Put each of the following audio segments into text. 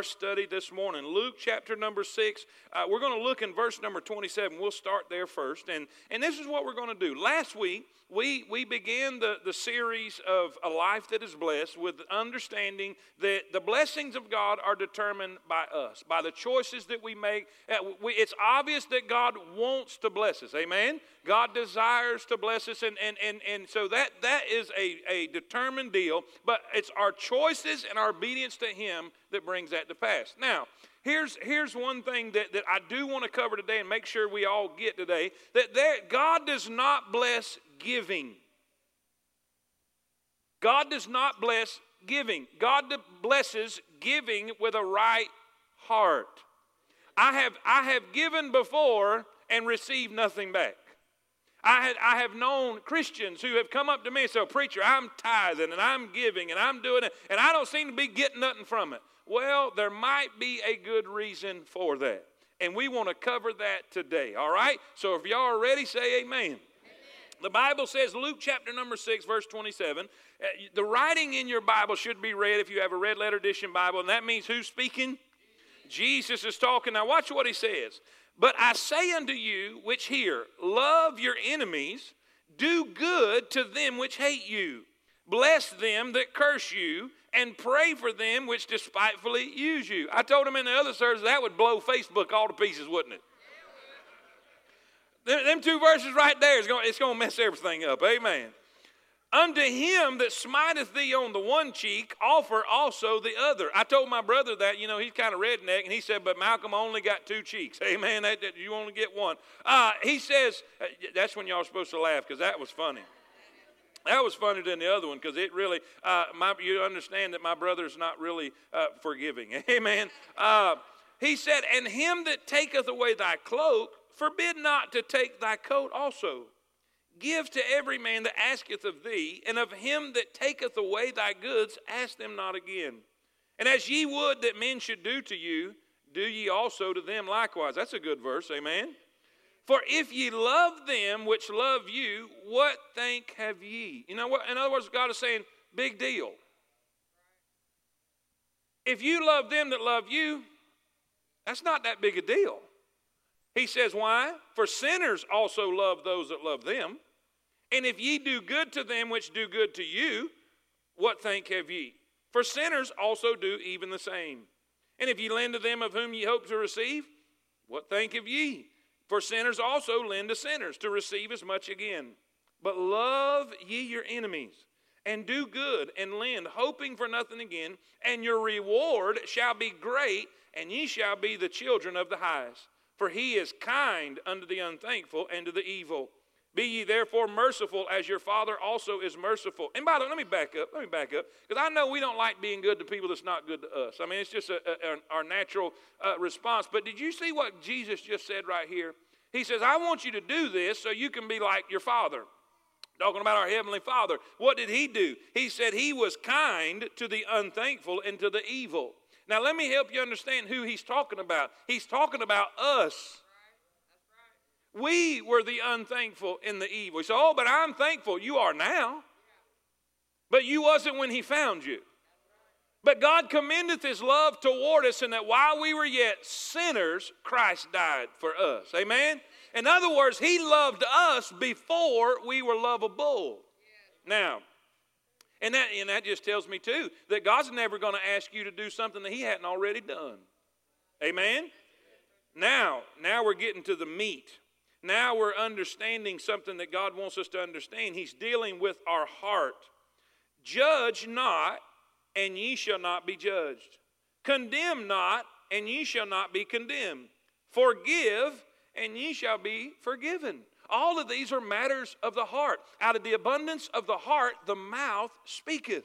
our study this morning. Luke chapter number 6. Uh, we're going to look in verse number 27. We'll start there first. And, and this is what we're going to do. Last week, we, we began the, the series of A Life That Is Blessed with understanding that the blessings of God are determined by us, by the choices that we make. Uh, it's obvious that God wants to bless us. Amen? God desires to bless us. And, and, and, and so that, that is a, a determined deal. But it's our choices and our obedience to Him that brings that to pass. Now, here's, here's one thing that, that I do want to cover today and make sure we all get today that there, God does not bless giving. God does not bless giving. God blesses giving with a right heart. I have, I have given before and received nothing back. I, had, I have known Christians who have come up to me and said, Preacher, I'm tithing and I'm giving and I'm doing it, and I don't seem to be getting nothing from it. Well, there might be a good reason for that. And we want to cover that today, all right? So if y'all are ready, say amen. The Bible says, Luke chapter number 6, verse 27, uh, the writing in your Bible should be red if you have a red letter edition Bible, and that means who's speaking? Jesus is talking. Now, watch what he says. But I say unto you which hear, love your enemies, do good to them which hate you, bless them that curse you, and pray for them which despitefully use you. I told him in the other service that would blow Facebook all to pieces, wouldn't it? Them, two verses right there is going, it's going to mess everything up. Amen. Unto him that smiteth thee on the one cheek, offer also the other. I told my brother that, you know, he's kind of redneck, and he said, But Malcolm only got two cheeks. Amen. That, that you only get one. Uh, he says, uh, That's when y'all are supposed to laugh because that was funny. That was funnier than the other one because it really, uh, my, you understand that my brother's not really uh, forgiving. Amen. Uh, he said, And him that taketh away thy cloak, Forbid not to take thy coat also. Give to every man that asketh of thee, and of him that taketh away thy goods, ask them not again. And as ye would that men should do to you, do ye also to them likewise. That's a good verse, amen. For if ye love them which love you, what thank have ye? You know what? In other words, God is saying, big deal. If you love them that love you, that's not that big a deal. He says, Why? For sinners also love those that love them. And if ye do good to them which do good to you, what thank have ye? For sinners also do even the same. And if ye lend to them of whom ye hope to receive, what thank have ye? For sinners also lend to sinners to receive as much again. But love ye your enemies, and do good, and lend, hoping for nothing again, and your reward shall be great, and ye shall be the children of the highest. For he is kind unto the unthankful and to the evil. Be ye therefore merciful as your Father also is merciful. And by the way, let me back up. Let me back up. Because I know we don't like being good to people that's not good to us. I mean, it's just a, a, our natural uh, response. But did you see what Jesus just said right here? He says, I want you to do this so you can be like your Father. Talking about our Heavenly Father. What did He do? He said He was kind to the unthankful and to the evil. Now, let me help you understand who he's talking about. He's talking about us. We were the unthankful in the evil. He said, Oh, but I'm thankful. You are now. But you wasn't when he found you. But God commendeth his love toward us, in that while we were yet sinners, Christ died for us. Amen? In other words, he loved us before we were lovable. Now, and that, and that just tells me, too, that God's never going to ask you to do something that He hadn't already done. Amen? Now, now we're getting to the meat. Now we're understanding something that God wants us to understand. He's dealing with our heart. Judge not, and ye shall not be judged. Condemn not, and ye shall not be condemned. Forgive, and ye shall be forgiven. All of these are matters of the heart. Out of the abundance of the heart, the mouth speaketh.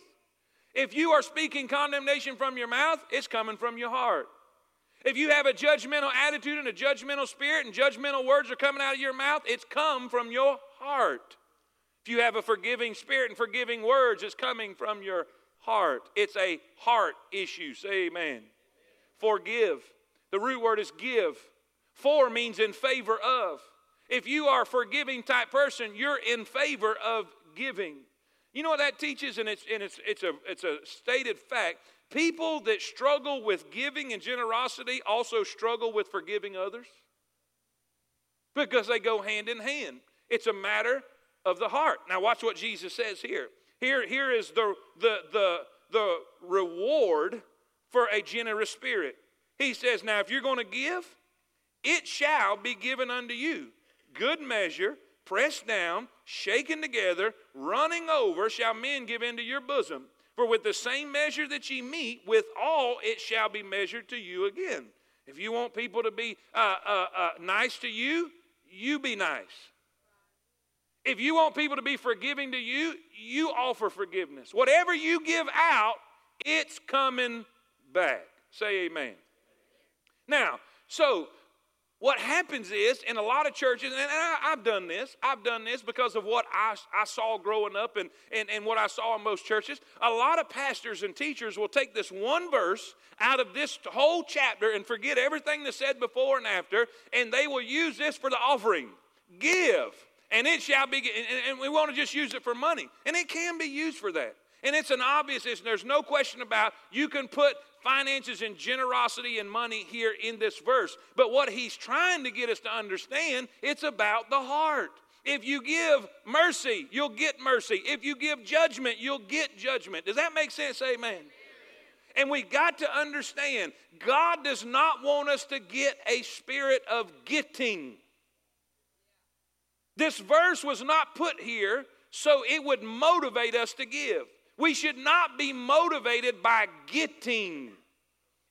If you are speaking condemnation from your mouth, it's coming from your heart. If you have a judgmental attitude and a judgmental spirit and judgmental words are coming out of your mouth, it's come from your heart. If you have a forgiving spirit and forgiving words, it's coming from your heart. It's a heart issue. Say amen. Forgive. The root word is give. For means in favor of. If you are a forgiving type person, you're in favor of giving. You know what that teaches? And it's, and it's, it's, a, it's a stated fact. People that struggle with giving and generosity also struggle with forgiving others? Because they go hand in hand. It's a matter of the heart. Now, watch what Jesus says here. Here, here is the, the, the, the reward for a generous spirit. He says, Now, if you're going to give, it shall be given unto you. Good measure, pressed down, shaken together, running over, shall men give into your bosom. For with the same measure that ye meet, with all it shall be measured to you again. If you want people to be uh, uh, uh, nice to you, you be nice. If you want people to be forgiving to you, you offer forgiveness. Whatever you give out, it's coming back. Say amen. Now, so what happens is in a lot of churches, and I, have done this, I've done this because of what I, I saw growing up and, and, and what I saw in most churches. A lot of pastors and teachers will take this one verse out of this whole chapter and forget everything that's said before and after, and they will use this for the offering. Give, and it shall be, and we want to just use it for money, and it can be used for that. And it's an obvious, issue. there's no question about you can put finances and generosity and money here in this verse. But what he's trying to get us to understand, it's about the heart. If you give mercy, you'll get mercy. If you give judgment, you'll get judgment. Does that make sense? Amen. And we got to understand God does not want us to get a spirit of getting. This verse was not put here so it would motivate us to give. We should not be motivated by getting.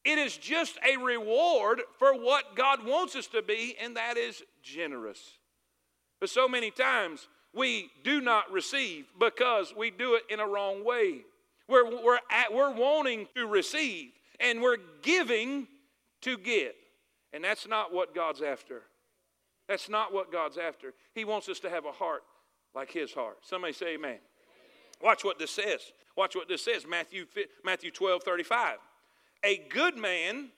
It is just a reward for what God wants us to be, and that is generous. But so many times we do not receive because we do it in a wrong way. We're, we're, at, we're wanting to receive and we're giving to get. And that's not what God's after. That's not what God's after. He wants us to have a heart like His heart. Somebody say amen. Watch what this says. Watch what this says Matthew, Matthew 12 35. A good man,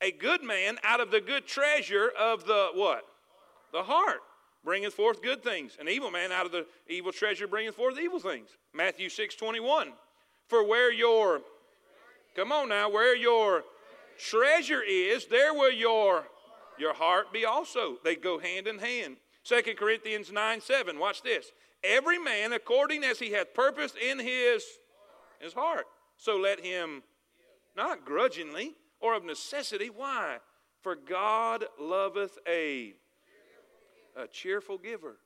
a good man out of the good treasure of the what? The heart bringeth forth good things. An evil man out of the evil treasure bringeth forth evil things. Matthew 6 21. For where your, come on now, where your treasure is, there will your, your heart be also. They go hand in hand. 2 Corinthians 9 7. Watch this every man according as he hath purposed in his, his heart. So let him, not grudgingly or of necessity. Why? For God loveth a, a cheerful giver.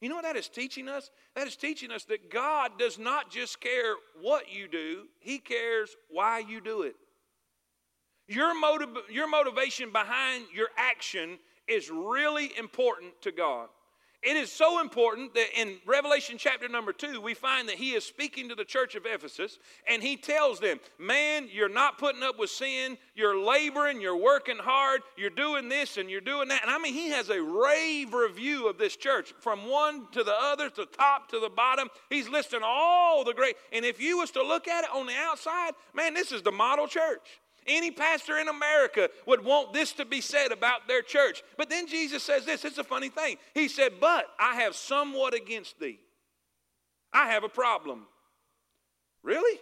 You know what that is teaching us? That is teaching us that God does not just care what you do, He cares why you do it. Your, motiv- your motivation behind your action is really important to God. It is so important that in Revelation chapter number two, we find that he is speaking to the church of Ephesus and he tells them, Man, you're not putting up with sin. You're laboring. You're working hard. You're doing this and you're doing that. And I mean, he has a rave review of this church from one to the other, to top to the bottom. He's listing all the great. And if you was to look at it on the outside, man, this is the model church. Any pastor in America would want this to be said about their church. But then Jesus says this it's a funny thing. He said, But I have somewhat against thee. I have a problem. Really?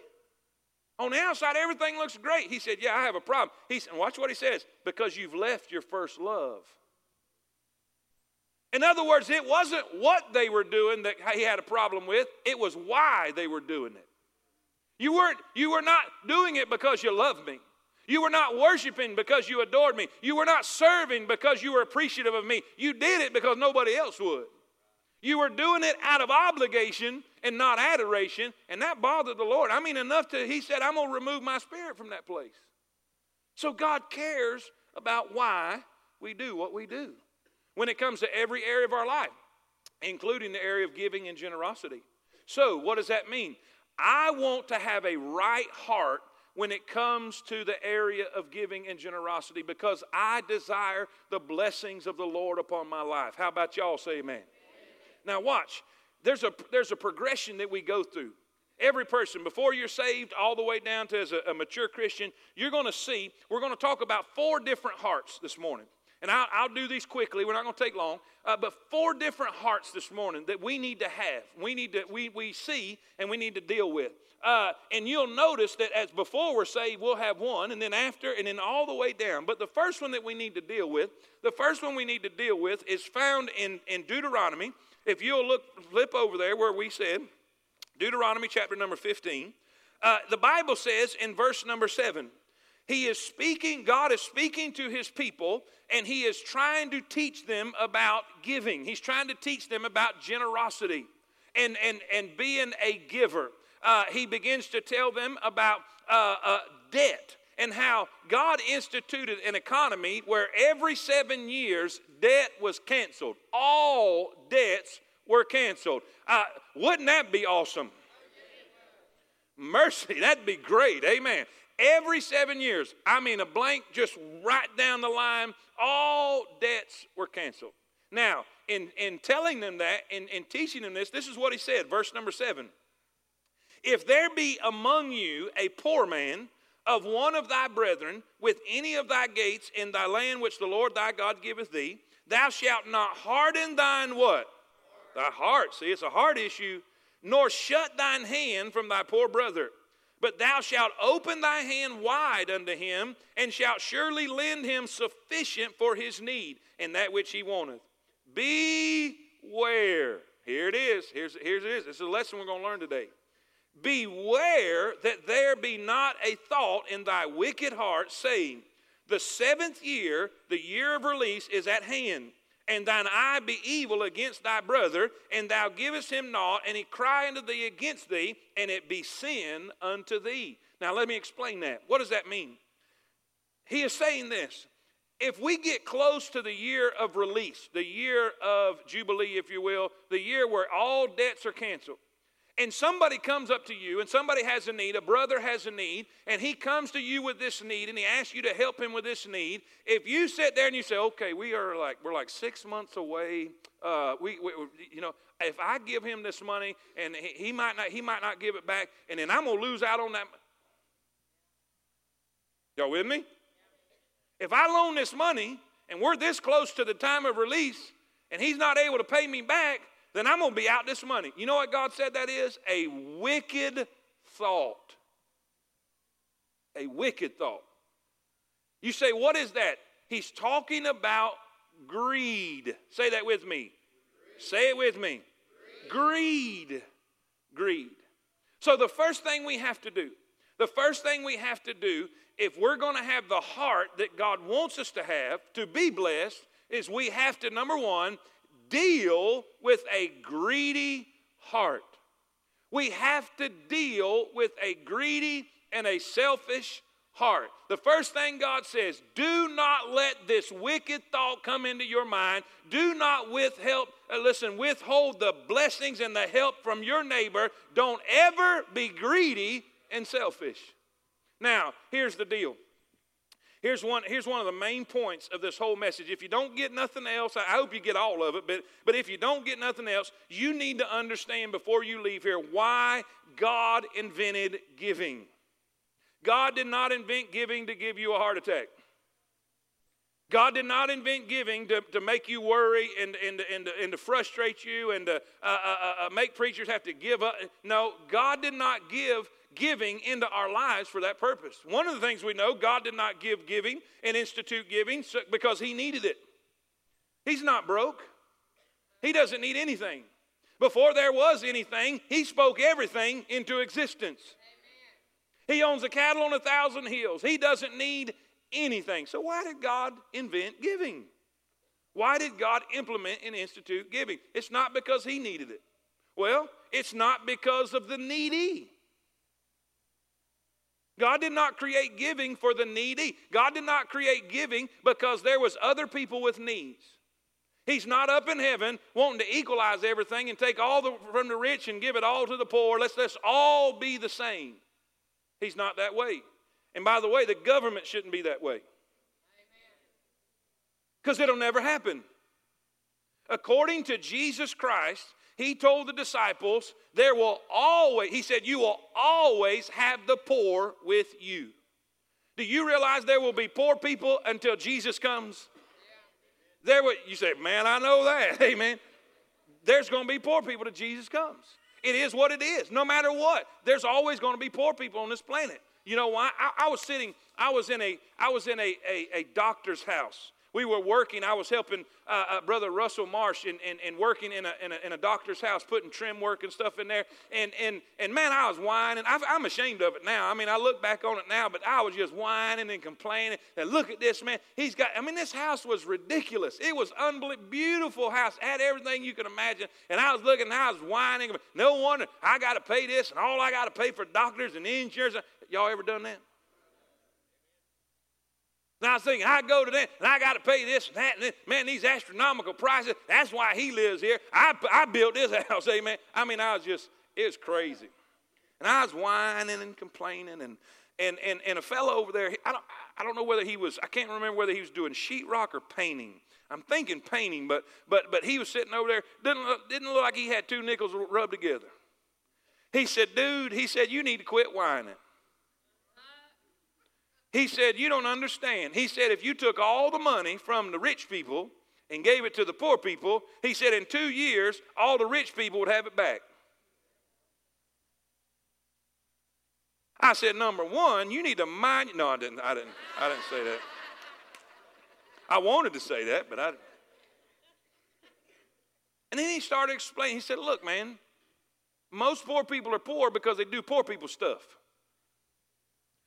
On the outside, everything looks great. He said, Yeah, I have a problem. He said, Watch what he says because you've left your first love. In other words, it wasn't what they were doing that he had a problem with, it was why they were doing it. You weren't, you were not doing it because you love me. You were not worshiping because you adored me. You were not serving because you were appreciative of me. You did it because nobody else would. You were doing it out of obligation and not adoration, and that bothered the Lord. I mean, enough to, He said, I'm going to remove my spirit from that place. So God cares about why we do what we do when it comes to every area of our life, including the area of giving and generosity. So, what does that mean? I want to have a right heart when it comes to the area of giving and generosity because I desire the blessings of the Lord upon my life. How about y'all say amen? amen. Now, watch. There's a, there's a progression that we go through. Every person, before you're saved, all the way down to as a, a mature Christian, you're going to see, we're going to talk about four different hearts this morning. And I'll, I'll do these quickly. We're not going to take long. Uh, but four different hearts this morning that we need to have. We need to we, we see and we need to deal with. Uh, and you'll notice that as before we're saved, we'll have one, and then after, and then all the way down. But the first one that we need to deal with, the first one we need to deal with is found in, in Deuteronomy. If you'll look, flip over there where we said, Deuteronomy chapter number 15. Uh, the Bible says in verse number 7, he is speaking, God is speaking to his people, and he is trying to teach them about giving. He's trying to teach them about generosity and, and, and being a giver uh, he begins to tell them about uh, uh, debt and how God instituted an economy where every seven years debt was canceled. All debts were canceled. Uh, wouldn't that be awesome? Mercy, that'd be great. Amen. Every seven years, I mean, a blank just right down the line, all debts were canceled. Now, in, in telling them that, in, in teaching them this, this is what he said, verse number seven. If there be among you a poor man of one of thy brethren with any of thy gates in thy land which the Lord thy God giveth thee, thou shalt not harden thine what? Thy heart. See, it's a heart issue. Nor shut thine hand from thy poor brother. But thou shalt open thy hand wide unto him, and shalt surely lend him sufficient for his need, and that which he wanteth. Beware. Here it is. Here's, here's it is. Is a lesson we're going to learn today. Beware that there be not a thought in thy wicked heart, saying, The seventh year, the year of release, is at hand, and thine eye be evil against thy brother, and thou givest him naught, and he cry unto thee against thee, and it be sin unto thee. Now, let me explain that. What does that mean? He is saying this if we get close to the year of release, the year of Jubilee, if you will, the year where all debts are canceled, and somebody comes up to you and somebody has a need, a brother has a need, and he comes to you with this need and he asks you to help him with this need, if you sit there and you say, okay, we are like, we're like six months away, uh, we, we, you know, if I give him this money and he, he might not, he might not give it back, and then I'm gonna lose out on that. Y'all with me? If I loan this money and we're this close to the time of release and he's not able to pay me back, then I'm going to be out this money. You know what God said that is? A wicked thought. A wicked thought. You say, what is that? He's talking about greed. Say that with me. Greed. Say it with me. Greed. greed. Greed. So, the first thing we have to do, the first thing we have to do, if we're going to have the heart that God wants us to have to be blessed, is we have to, number one, deal with a greedy heart. We have to deal with a greedy and a selfish heart. The first thing God says, do not let this wicked thought come into your mind. Do not withhold, uh, listen, withhold the blessings and the help from your neighbor. Don't ever be greedy and selfish. Now, here's the deal. Here's one, here's one of the main points of this whole message. If you don't get nothing else, I hope you get all of it, but, but if you don't get nothing else, you need to understand before you leave here why God invented giving. God did not invent giving to give you a heart attack. God did not invent giving to, to make you worry and, and, and, and to frustrate you and to uh, uh, uh, uh make preachers have to give up. No, God did not give giving into our lives for that purpose. One of the things we know, God did not give giving and institute giving because He needed it. He's not broke, He doesn't need anything. Before there was anything, He spoke everything into existence. Amen. He owns the cattle on a thousand hills. He doesn't need anything. So, why did God invent giving? Why did God implement and institute giving? It's not because He needed it. Well, it's not because of the needy. God did not create giving for the needy. God did not create giving because there was other people with needs. He's not up in heaven wanting to equalize everything and take all the, from the rich and give it all to the poor. Let's, let's all be the same. He's not that way. And by the way, the government shouldn't be that way. Because it'll never happen. According to Jesus Christ, he told the disciples, There will always, he said, You will always have the poor with you. Do you realize there will be poor people until Jesus comes? there would, you say, man, I know that. Amen. There's going to be poor people till Jesus comes. It is what it is. No matter what, there's always going to be poor people on this planet. You know why? I, I was sitting, I was in a, I was in a, a, a doctor's house we were working. I was helping uh, uh, Brother Russell Marsh and, and, and working in a, in, a, in a doctor's house, putting trim work and stuff in there. And, and, and man, I was whining. i am ashamed of it now. I mean, I look back on it now, but I was just whining and complaining. And look at this, man. He's got, I mean, this house was ridiculous. It was unbelievable, beautiful house, had everything you can imagine. And I was looking, and I was whining. No wonder I got to pay this, and all I got to pay for doctors and insurance. Y'all ever done that? And I was thinking, I go to them and I got to pay this and that. And this. Man, these astronomical prices, that's why he lives here. I, I built this house, amen. I mean, I was just, it was crazy. And I was whining and complaining. And, and, and, and a fellow over there, I don't, I don't know whether he was, I can't remember whether he was doing sheetrock or painting. I'm thinking painting, but, but, but he was sitting over there, didn't look, didn't look like he had two nickels rubbed together. He said, dude, he said, you need to quit whining. He said, You don't understand. He said, If you took all the money from the rich people and gave it to the poor people, he said, In two years, all the rich people would have it back. I said, Number one, you need to mind. No, I didn't. I didn't. I didn't say that. I wanted to say that, but I. And then he started explaining. He said, Look, man, most poor people are poor because they do poor people stuff.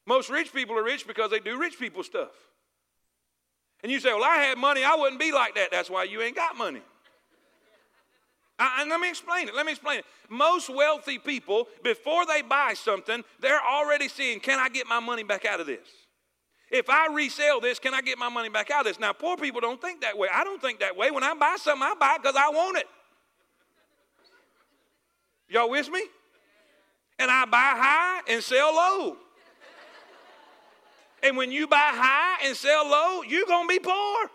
Most rich people are rich because they do rich people stuff. And you say, Well, I had money, I wouldn't be like that. That's why you ain't got money. I, and let me explain it. Let me explain it. Most wealthy people, before they buy something, they're already seeing, Can I get my money back out of this? If I resell this, can I get my money back out of this? Now, poor people don't think that way. I don't think that way. When I buy something, I buy it because I want it. Y'all with me? And I buy high and sell low. And when you buy high and sell low, you're going to be poor.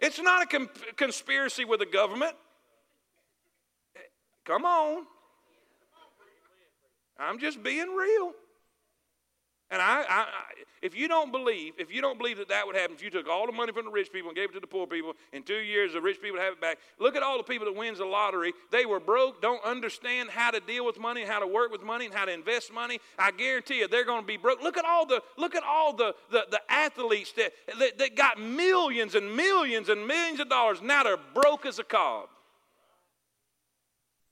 It's not a conspiracy with the government. Come on. I'm just being real. And I, I, I, if you don't believe, if you don't believe that that would happen, if you took all the money from the rich people and gave it to the poor people, in two years the rich people would have it back. Look at all the people that wins the lottery. They were broke, don't understand how to deal with money, how to work with money, and how to invest money. I guarantee you, they're going to be broke. Look at all the, look at all the, the, the athletes that, that, that got millions and millions and millions of dollars. Now they're broke as a cob.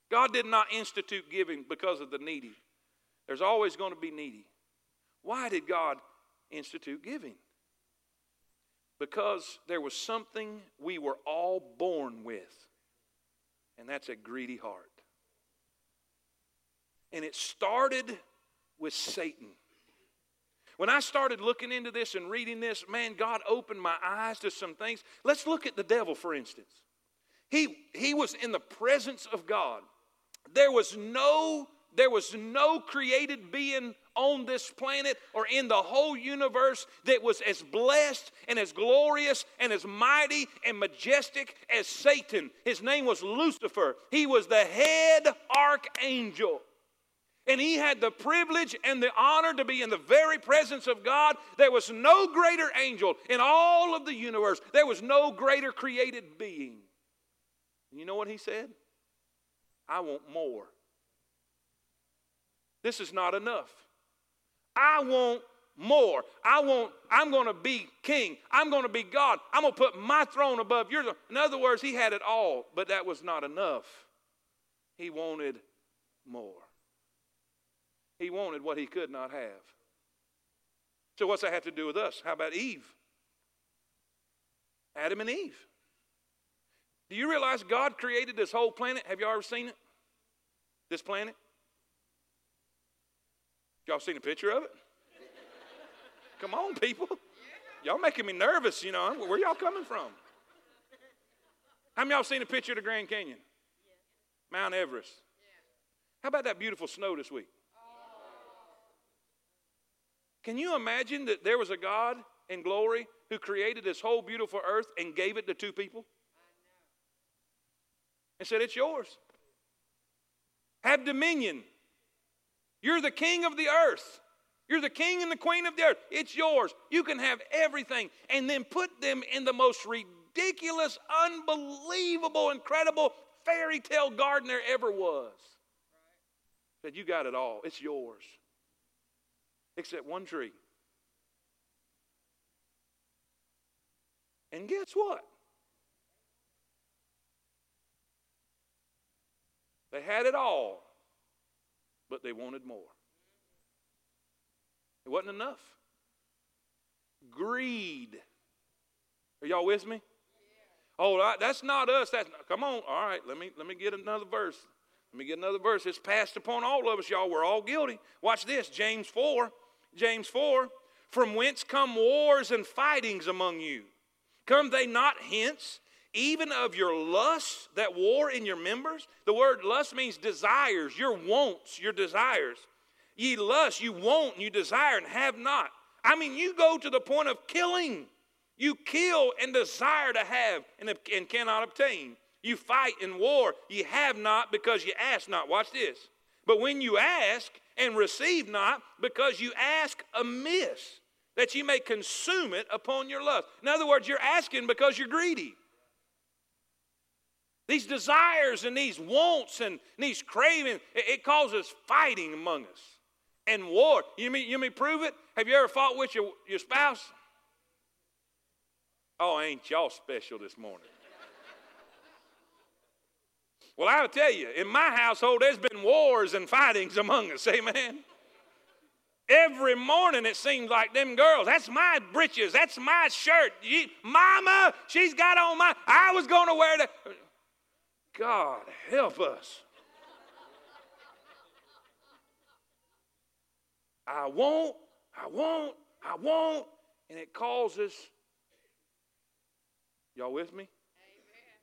God did not institute giving because of the needy. There's always going to be needy. Why did God institute giving? Because there was something we were all born with, and that's a greedy heart. And it started with Satan. When I started looking into this and reading this, man, God opened my eyes to some things. Let's look at the devil, for instance. He, he was in the presence of God. There was no there was no created being on this planet or in the whole universe that was as blessed and as glorious and as mighty and majestic as Satan. His name was Lucifer. He was the head archangel. And he had the privilege and the honor to be in the very presence of God. There was no greater angel in all of the universe. There was no greater created being. You know what he said? I want more. This is not enough. I want more. I want, I'm going to be king. I'm going to be God. I'm going to put my throne above yours. In other words, he had it all, but that was not enough. He wanted more. He wanted what he could not have. So, what's that have to do with us? How about Eve? Adam and Eve. Do you realize God created this whole planet? Have you ever seen it? This planet? Y'all seen a picture of it? Come on, people. Y'all making me nervous, you know. Where y'all coming from? How many y'all seen a picture of the Grand Canyon? Mount Everest. How about that beautiful snow this week? Can you imagine that there was a God in glory who created this whole beautiful earth and gave it to two people? And said, It's yours. Have dominion you're the king of the earth. You're the king and the queen of the earth. It's yours. You can have everything. And then put them in the most ridiculous, unbelievable, incredible fairy tale garden there ever was. Said, You got it all. It's yours. Except one tree. And guess what? They had it all, but they wanted more. It wasn't enough. Greed. Are y'all with me? Oh, that's not us. That's not, come on. All right, let me let me get another verse. Let me get another verse. It's passed upon all of us, y'all. We're all guilty. Watch this, James 4. James 4. From whence come wars and fightings among you? Come they not hence, even of your lusts that war in your members? The word lust means desires, your wants, your desires. Ye lust, you want, and you desire, and have not. I mean, you go to the point of killing. You kill and desire to have and, and cannot obtain. You fight in war. You have not because you ask not. Watch this. But when you ask and receive not because you ask amiss, that you may consume it upon your lust. In other words, you're asking because you're greedy. These desires and these wants and these cravings, it, causes fighting among us and war. You mean you mean prove it? Have you ever fought with your, your spouse? Oh, ain't y'all special this morning? well, I'll tell you, in my household, there's been wars and fightings among us. Amen. Every morning it seems like them girls, that's my breeches, that's my shirt. You, Mama, she's got on my, I was going to wear that. God help us. I won't, I won't, I won't, and it causes Y'all with me? Amen.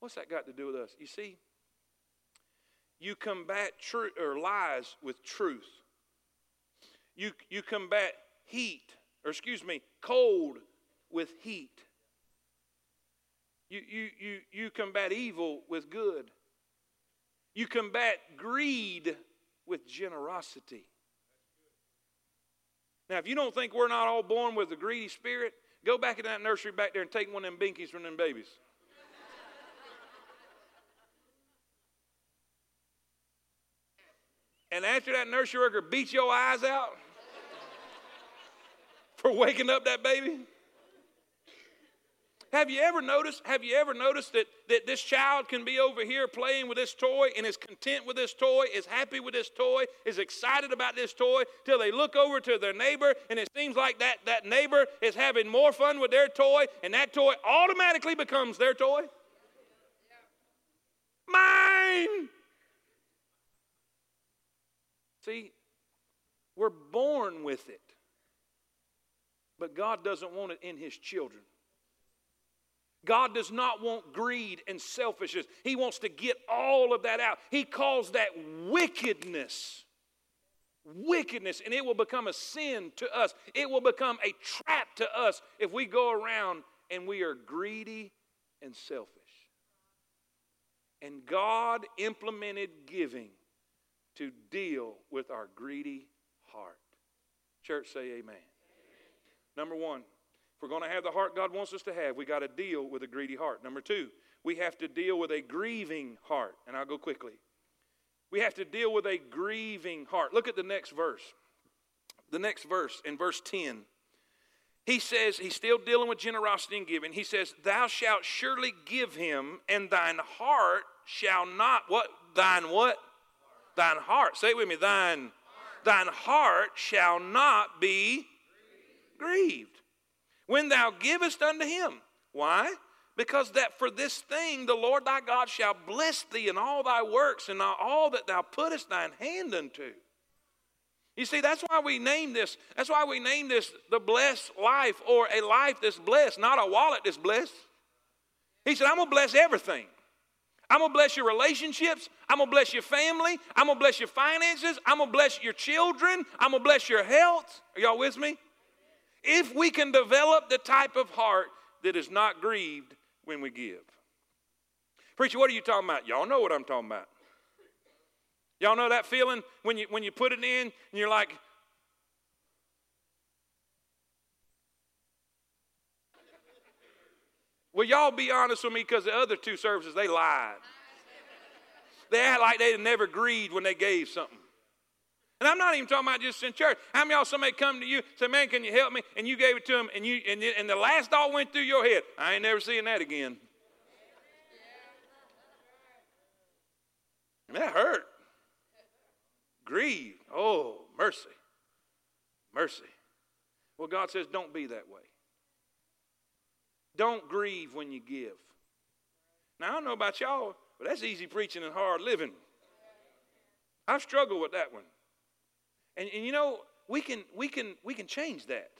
What's that got to do with us? You see, you combat truth or lies with truth. You, you combat heat, or excuse me, cold with heat. You, you, you, you combat evil with good. You combat greed with generosity. Now, if you don't think we're not all born with a greedy spirit, Go back in that nursery back there and take one of them binkies from them babies. and after that nursery worker beats your eyes out for waking up that baby, have you ever noticed? Have you ever noticed that, that this child can be over here playing with this toy and is content with this toy, is happy with this toy, is excited about this toy till they look over to their neighbor and it seems like that, that neighbor is having more fun with their toy and that toy automatically becomes their toy? Mine! See, we're born with it. But God doesn't want it in His children. God does not want greed and selfishness. He wants to get all of that out. He calls that wickedness. Wickedness, and it will become a sin to us. It will become a trap to us if we go around and we are greedy and selfish. And God implemented giving to deal with our greedy heart. Church, say amen. amen. Number one, if we're going to have the heart God wants us to have, we got to deal with a greedy heart. Number two, we have to deal with a grieving heart. And I'll go quickly. We have to deal with a grieving heart. Look at the next verse. The next verse, in verse 10, he says, he's still dealing with generosity and giving. He says, Thou shalt surely give him, and thine heart shall not, what? Thine what? Thine heart. Say it with me. Thine, heart. thine heart shall not be grieved when thou givest unto him. Why? Because that for this thing the Lord thy God shall bless thee in all thy works and all that thou puttest thine hand unto. You see, that's why we name this. That's why we name this the blessed life or a life that's blessed, not a wallet that's blessed. He said, I'm to bless everything. I'm to bless your relationships. I'm to bless your family. I'm to bless your finances. I'm to bless your children. I'm to bless your health. Are y'all with me? if we can develop the type of heart that is not grieved when we give. Preacher, what are you talking about? Y'all know what I'm talking about. Y'all know that feeling when you, when you put it in and you're like, Well, y'all be honest with me because the other two services, they lied. They act like they never grieved when they gave something. And I'm not even talking about just in church. How many y'all somebody come to you say, "Man, can you help me?" And you gave it to them, and you and, and the last thought went through your head. I ain't never seeing that again. And that hurt. Grieve. Oh, mercy. Mercy. Well, God says, don't be that way. Don't grieve when you give. Now, I don't know about y'all, but that's easy preaching and hard living. I've struggled with that one. And, and you know, we can, we, can, we can change that.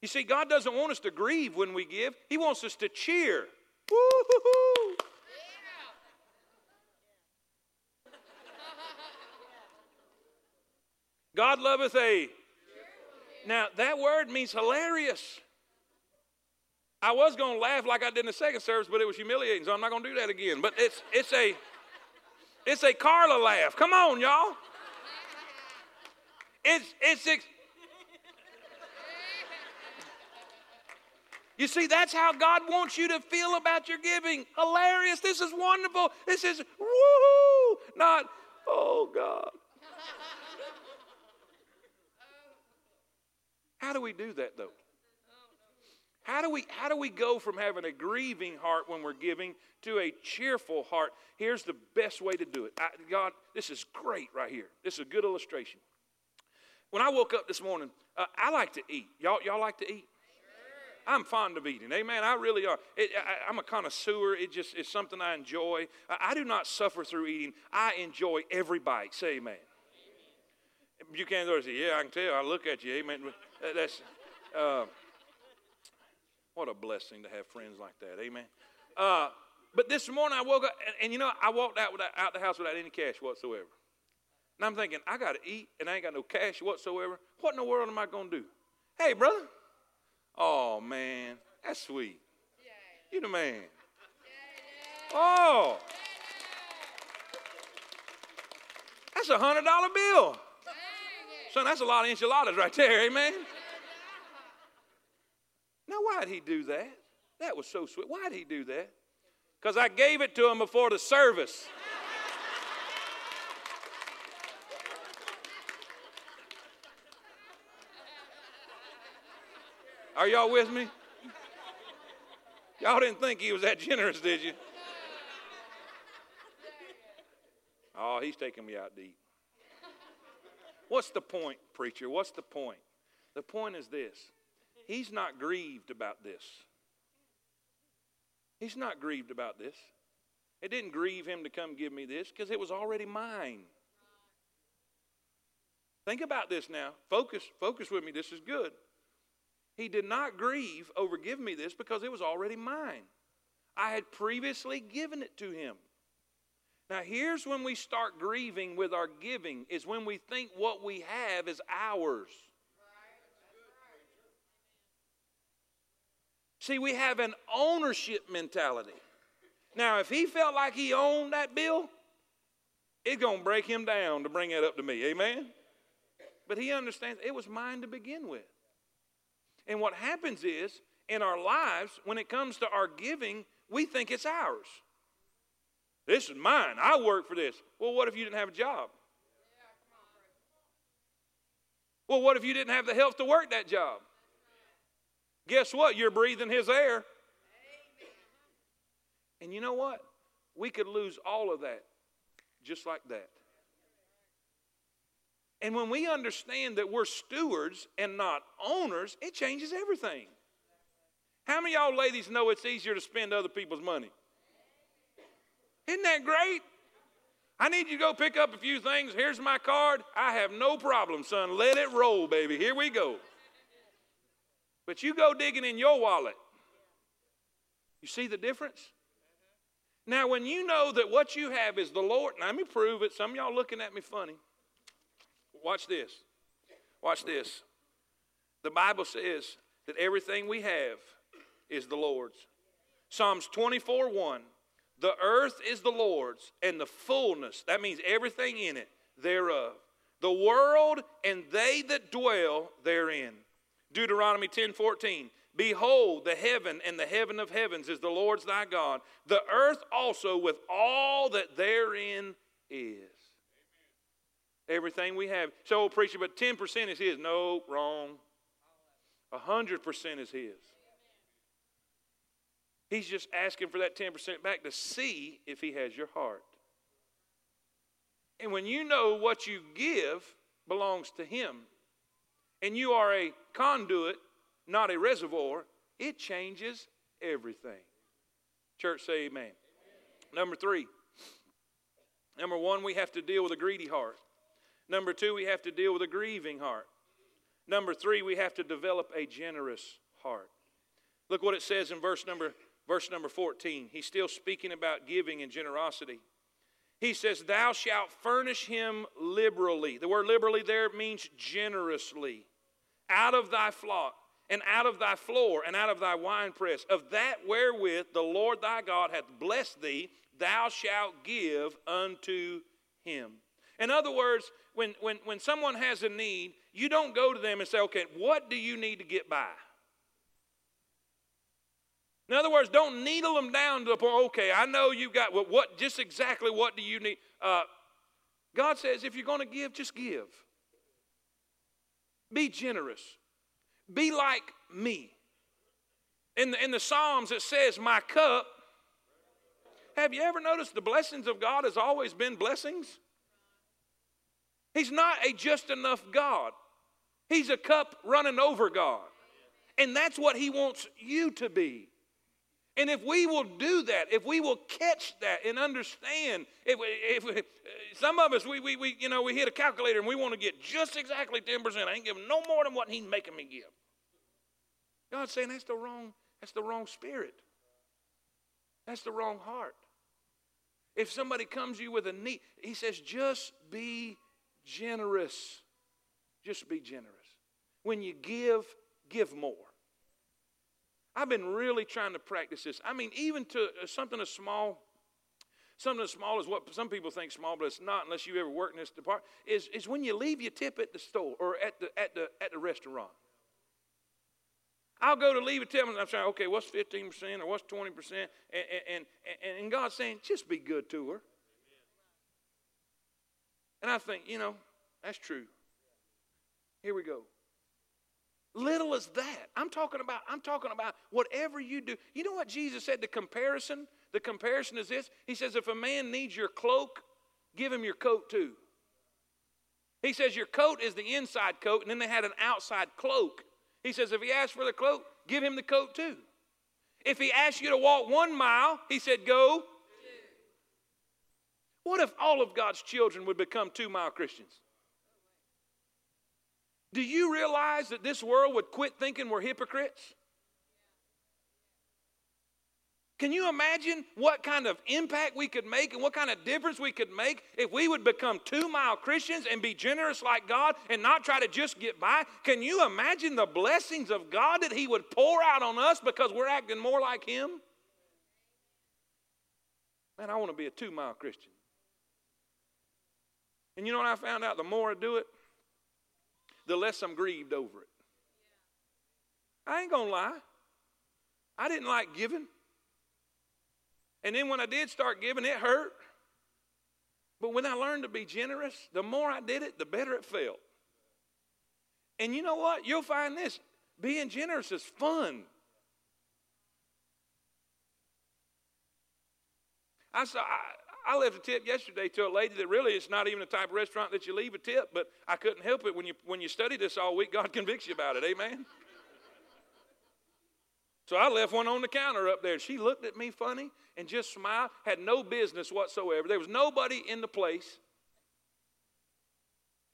You see, God doesn't want us to grieve when we give, He wants us to cheer. Woo-hoo-hoo. God loveth a. Now, that word means hilarious. I was going to laugh like I did in the second service, but it was humiliating, so I'm not going to do that again. But it's, it's a it's a Carla laugh. Come on, y'all. It's it's ex- You see, that's how God wants you to feel about your giving. Hilarious. This is wonderful. This is woohoo. Not, oh God. How do we do that though? How do we how do we go from having a grieving heart when we're giving to a cheerful heart? Here's the best way to do it. I, God, this is great right here. This is a good illustration. When I woke up this morning, uh, I like to eat. Y'all y'all like to eat? I'm fond of eating. Amen. I really are. It, I, am a connoisseur. It just is something I enjoy. I, I, do not suffer through eating. I enjoy every bite. Say amen. amen. You can't say, yeah, I can tell. I look at you. Amen. That's, uh, what a blessing to have friends like that. Amen. Uh, but this morning I woke up, and, and you know, I walked out, without, out the house without any cash whatsoever. And I'm thinking, I got to eat, and I ain't got no cash whatsoever. What in the world am I going to do? Hey, brother. Oh, man. That's sweet. You the man. Oh. That's a $100 bill. Son, that's a lot of enchiladas right there, amen? Now, why'd he do that? That was so sweet. Why'd he do that? Because I gave it to him before the service. Are y'all with me? Y'all didn't think he was that generous, did you? Oh, he's taking me out deep. What's the point, preacher? What's the point? The point is this He's not grieved about this. He's not grieved about this. It didn't grieve him to come give me this because it was already mine. Think about this now. Focus, focus with me. This is good. He did not grieve over giving me this because it was already mine. I had previously given it to him. Now, here's when we start grieving with our giving, is when we think what we have is ours. See, we have an ownership mentality. Now, if he felt like he owned that bill, it's going to break him down to bring that up to me. Amen? But he understands it was mine to begin with. And what happens is, in our lives, when it comes to our giving, we think it's ours. This is mine. I work for this. Well, what if you didn't have a job? Well, what if you didn't have the health to work that job? Guess what? You're breathing His air. And you know what? We could lose all of that just like that. And when we understand that we're stewards and not owners, it changes everything. How many y'all ladies know it's easier to spend other people's money? Isn't that great? I need you to go pick up a few things. Here's my card. I have no problem, son. Let it roll, baby. Here we go. But you go digging in your wallet. You see the difference? Now, when you know that what you have is the Lord, and let me prove it. Some of y'all looking at me funny. Watch this. Watch this. The Bible says that everything we have is the Lord's. Psalms 24 1 the earth is the Lord's and the fullness, that means everything in it, thereof. The world and they that dwell therein. Deuteronomy 10 14. Behold, the heaven and the heaven of heavens is the Lord's thy God, the earth also with all that therein is. Everything we have. So, preacher, but 10% is his. No, wrong. 100% is his. He's just asking for that 10% back to see if he has your heart. And when you know what you give belongs to him, and you are a conduit, not a reservoir, it changes everything. Church, say amen. amen. Number three. Number one, we have to deal with a greedy heart. Number two, we have to deal with a grieving heart. Number three, we have to develop a generous heart. Look what it says in verse number, verse number 14. He's still speaking about giving and generosity. He says, Thou shalt furnish him liberally. The word liberally there means generously. Out of thy flock, and out of thy floor, and out of thy winepress. Of that wherewith the Lord thy God hath blessed thee, thou shalt give unto him. In other words, when, when, when someone has a need, you don't go to them and say, okay, what do you need to get by? In other words, don't needle them down to the point, okay, I know you've got what, what just exactly what do you need? Uh, God says, if you're going to give, just give. Be generous. Be like me. In the, in the Psalms, it says, My cup. Have you ever noticed the blessings of God has always been blessings? He's not a just enough God. He's a cup running over God. And that's what He wants you to be. And if we will do that, if we will catch that and understand, if, if some of us, we, we, we, you know, we hit a calculator and we want to get just exactly 10%. I ain't giving no more than what he's making me give. God's saying that's the wrong, that's the wrong spirit. That's the wrong heart. If somebody comes to you with a need, he says, just be generous. Just be generous. When you give, give more. I've been really trying to practice this. I mean, even to uh, something as small, something as small as what some people think small, but it's not unless you ever work in this department, is, is when you leave your tip at the store or at the, at the, at the restaurant. I'll go to leave a tip and I'm saying, okay, what's 15% or what's 20%? And, and, and, and God's saying, just be good to her. And I think, you know, that's true. Here we go. Little as that. I'm talking about, I'm talking about whatever you do. You know what Jesus said? The comparison? The comparison is this. He says, if a man needs your cloak, give him your coat too. He says your coat is the inside coat, and then they had an outside cloak. He says, if he asks for the cloak, give him the coat too. If he asks you to walk one mile, he said, go. What if all of God's children would become two mile Christians? Do you realize that this world would quit thinking we're hypocrites? Can you imagine what kind of impact we could make and what kind of difference we could make if we would become two mile Christians and be generous like God and not try to just get by? Can you imagine the blessings of God that He would pour out on us because we're acting more like Him? Man, I want to be a two mile Christian. And you know what I found out? The more I do it, the less I'm grieved over it. I ain't going to lie. I didn't like giving. And then when I did start giving, it hurt. But when I learned to be generous, the more I did it, the better it felt. And you know what? You'll find this being generous is fun. I saw, I, I left a tip yesterday to a lady that really it's not even the type of restaurant that you leave a tip, but I couldn't help it when you when you study this all week, God convicts you about it. Amen. So I left one on the counter up there. She looked at me funny and just smiled, had no business whatsoever. There was nobody in the place.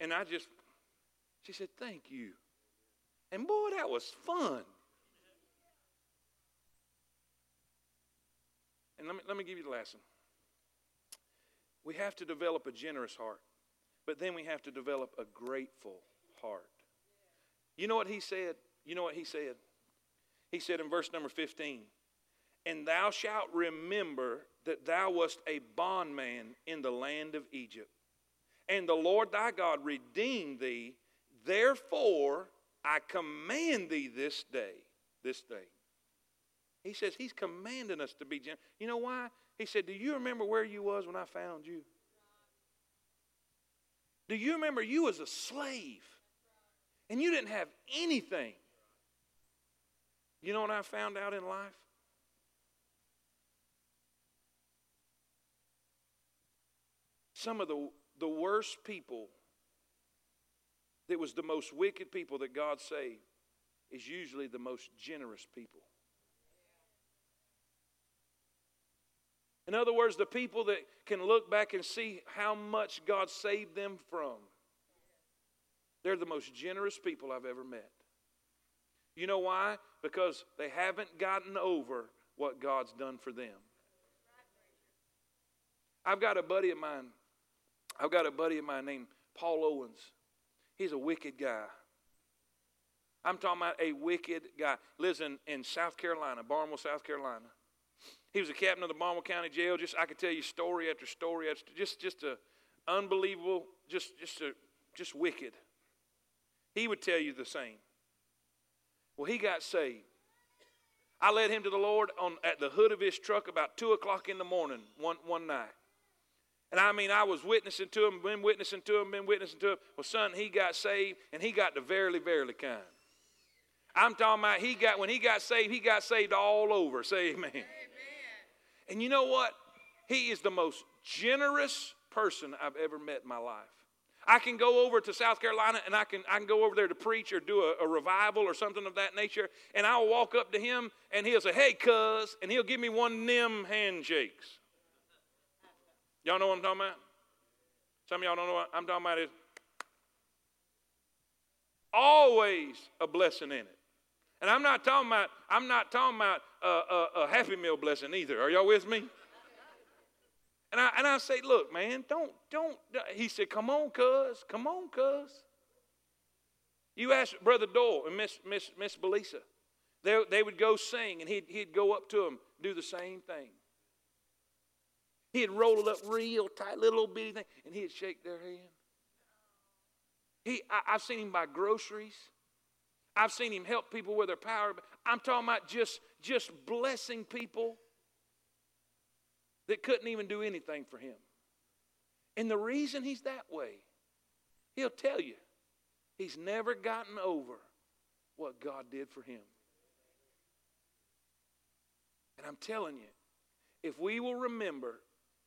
And I just, she said, Thank you. And boy, that was fun. And let me, let me give you the lesson. We have to develop a generous heart, but then we have to develop a grateful heart. You know what he said? You know what he said? He said in verse number 15, And thou shalt remember that thou wast a bondman in the land of Egypt, and the Lord thy God redeemed thee. Therefore, I command thee this day this day. He says he's commanding us to be generous. You know why? He said, Do you remember where you was when I found you? Do you remember you was a slave and you didn't have anything? You know what I found out in life? Some of the, the worst people that was the most wicked people that God saved is usually the most generous people. In other words, the people that can look back and see how much God saved them from, they're the most generous people I've ever met. You know why? Because they haven't gotten over what God's done for them. I've got a buddy of mine. I've got a buddy of mine named Paul Owens. He's a wicked guy. I'm talking about a wicked guy. Lives in, in South Carolina, Barnwell, South Carolina. He was a captain of the Baltimore County Jail. Just I could tell you story after story. After, just just a unbelievable, just just a just wicked. He would tell you the same. Well, he got saved. I led him to the Lord on at the hood of his truck about two o'clock in the morning one one night. And I mean, I was witnessing to him, been witnessing to him, been witnessing to him. Well, son, he got saved, and he got the verily, verily kind. I'm talking about he got when he got saved, he got saved all over. Say amen. amen. And you know what? He is the most generous person I've ever met in my life. I can go over to South Carolina and I can, I can go over there to preach or do a, a revival or something of that nature, and I'll walk up to him and he'll say, Hey, cuz, and he'll give me one them handshakes. Y'all know what I'm talking about? Some of y'all don't know what I'm talking about. Is always a blessing in it. And I'm not talking about, I'm not talking about a, a, a Happy Meal blessing either. Are y'all with me? And I, and I say, look, man, don't, don't. He said, come on, cuz, come on, cuz. You ask Brother Doyle and Miss, Miss, Miss Belisa. They, they would go sing, and he'd, he'd go up to them, do the same thing. He'd roll it up real tight, little old bitty thing, and he'd shake their hand. He, I, I've seen him buy groceries. I've seen him help people with their power. I'm talking about just, just blessing people that couldn't even do anything for him. And the reason he's that way, he'll tell you, he's never gotten over what God did for him. And I'm telling you, if we will remember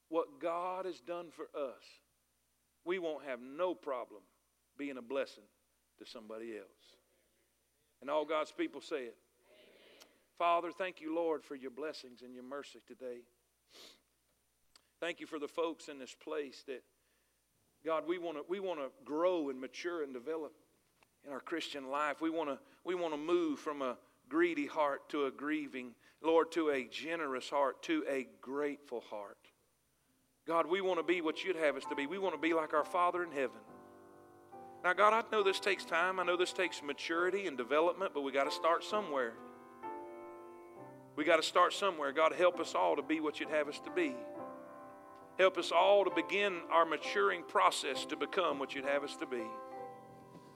what God has done for us, we won't have no problem being a blessing to somebody else. And all God's people say it. Father, thank you, Lord, for your blessings and your mercy today. Thank you for the folks in this place that, God, we want to we want to grow and mature and develop in our Christian life. We want to we want to move from a greedy heart to a grieving, Lord, to a generous heart, to a grateful heart. God, we want to be what you'd have us to be. We want to be like our Father in heaven. Now, God, I know this takes time. I know this takes maturity and development, but we got to start somewhere. We got to start somewhere. God, help us all to be what you'd have us to be. Help us all to begin our maturing process to become what you'd have us to be.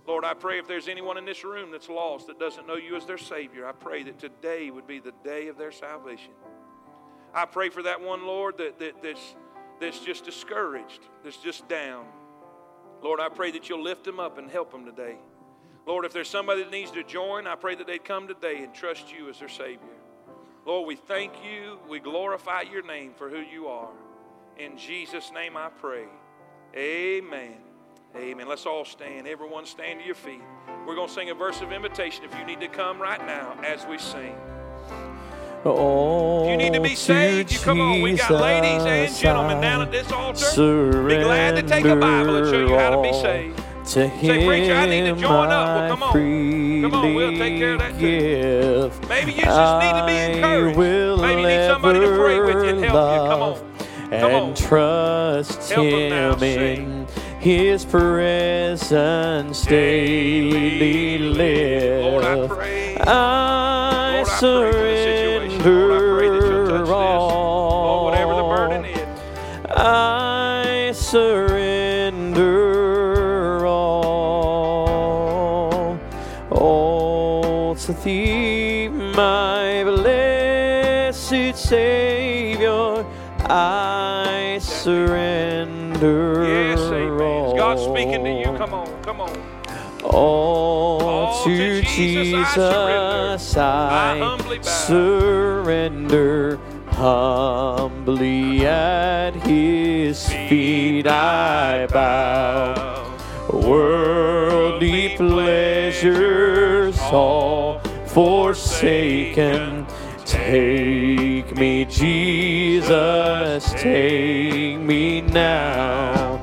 Lord, I pray if there's anyone in this room that's lost, that doesn't know you as their Savior, I pray that today would be the day of their salvation. I pray for that one, Lord, that, that, that's, that's just discouraged, that's just down. Lord, I pray that you'll lift them up and help them today. Lord, if there's somebody that needs to join, I pray that they'd come today and trust you as their Savior. Lord, we thank you. We glorify your name for who you are. In Jesus' name I pray. Amen. Amen. Let's all stand. Everyone stand to your feet. We're going to sing a verse of invitation if you need to come right now as we sing. Oh, you need to be oh, saved, you come on. We got ladies and gentlemen down at this altar. Be glad to take a Bible and show you how to be saved. To Say, preacher, I need to join up. Well, come on. Come on, we'll take care of that too. Maybe you just need to be encouraged. Maybe you need somebody to pray with you and help you. Come love on. Come on. and trust Help Him in His presence daily live. Lord, I pray. I Lord, I pray surrender all, all to thee. my blessed Savior. I surrender. Yes, amen. Is God speaking to you? all. Come on, come on. All All to Jesus Jesus I I humbly bow. surrender. Humbly at his feet I bow. Worldly pleasures all forsaken. Take me, Jesus, take me now.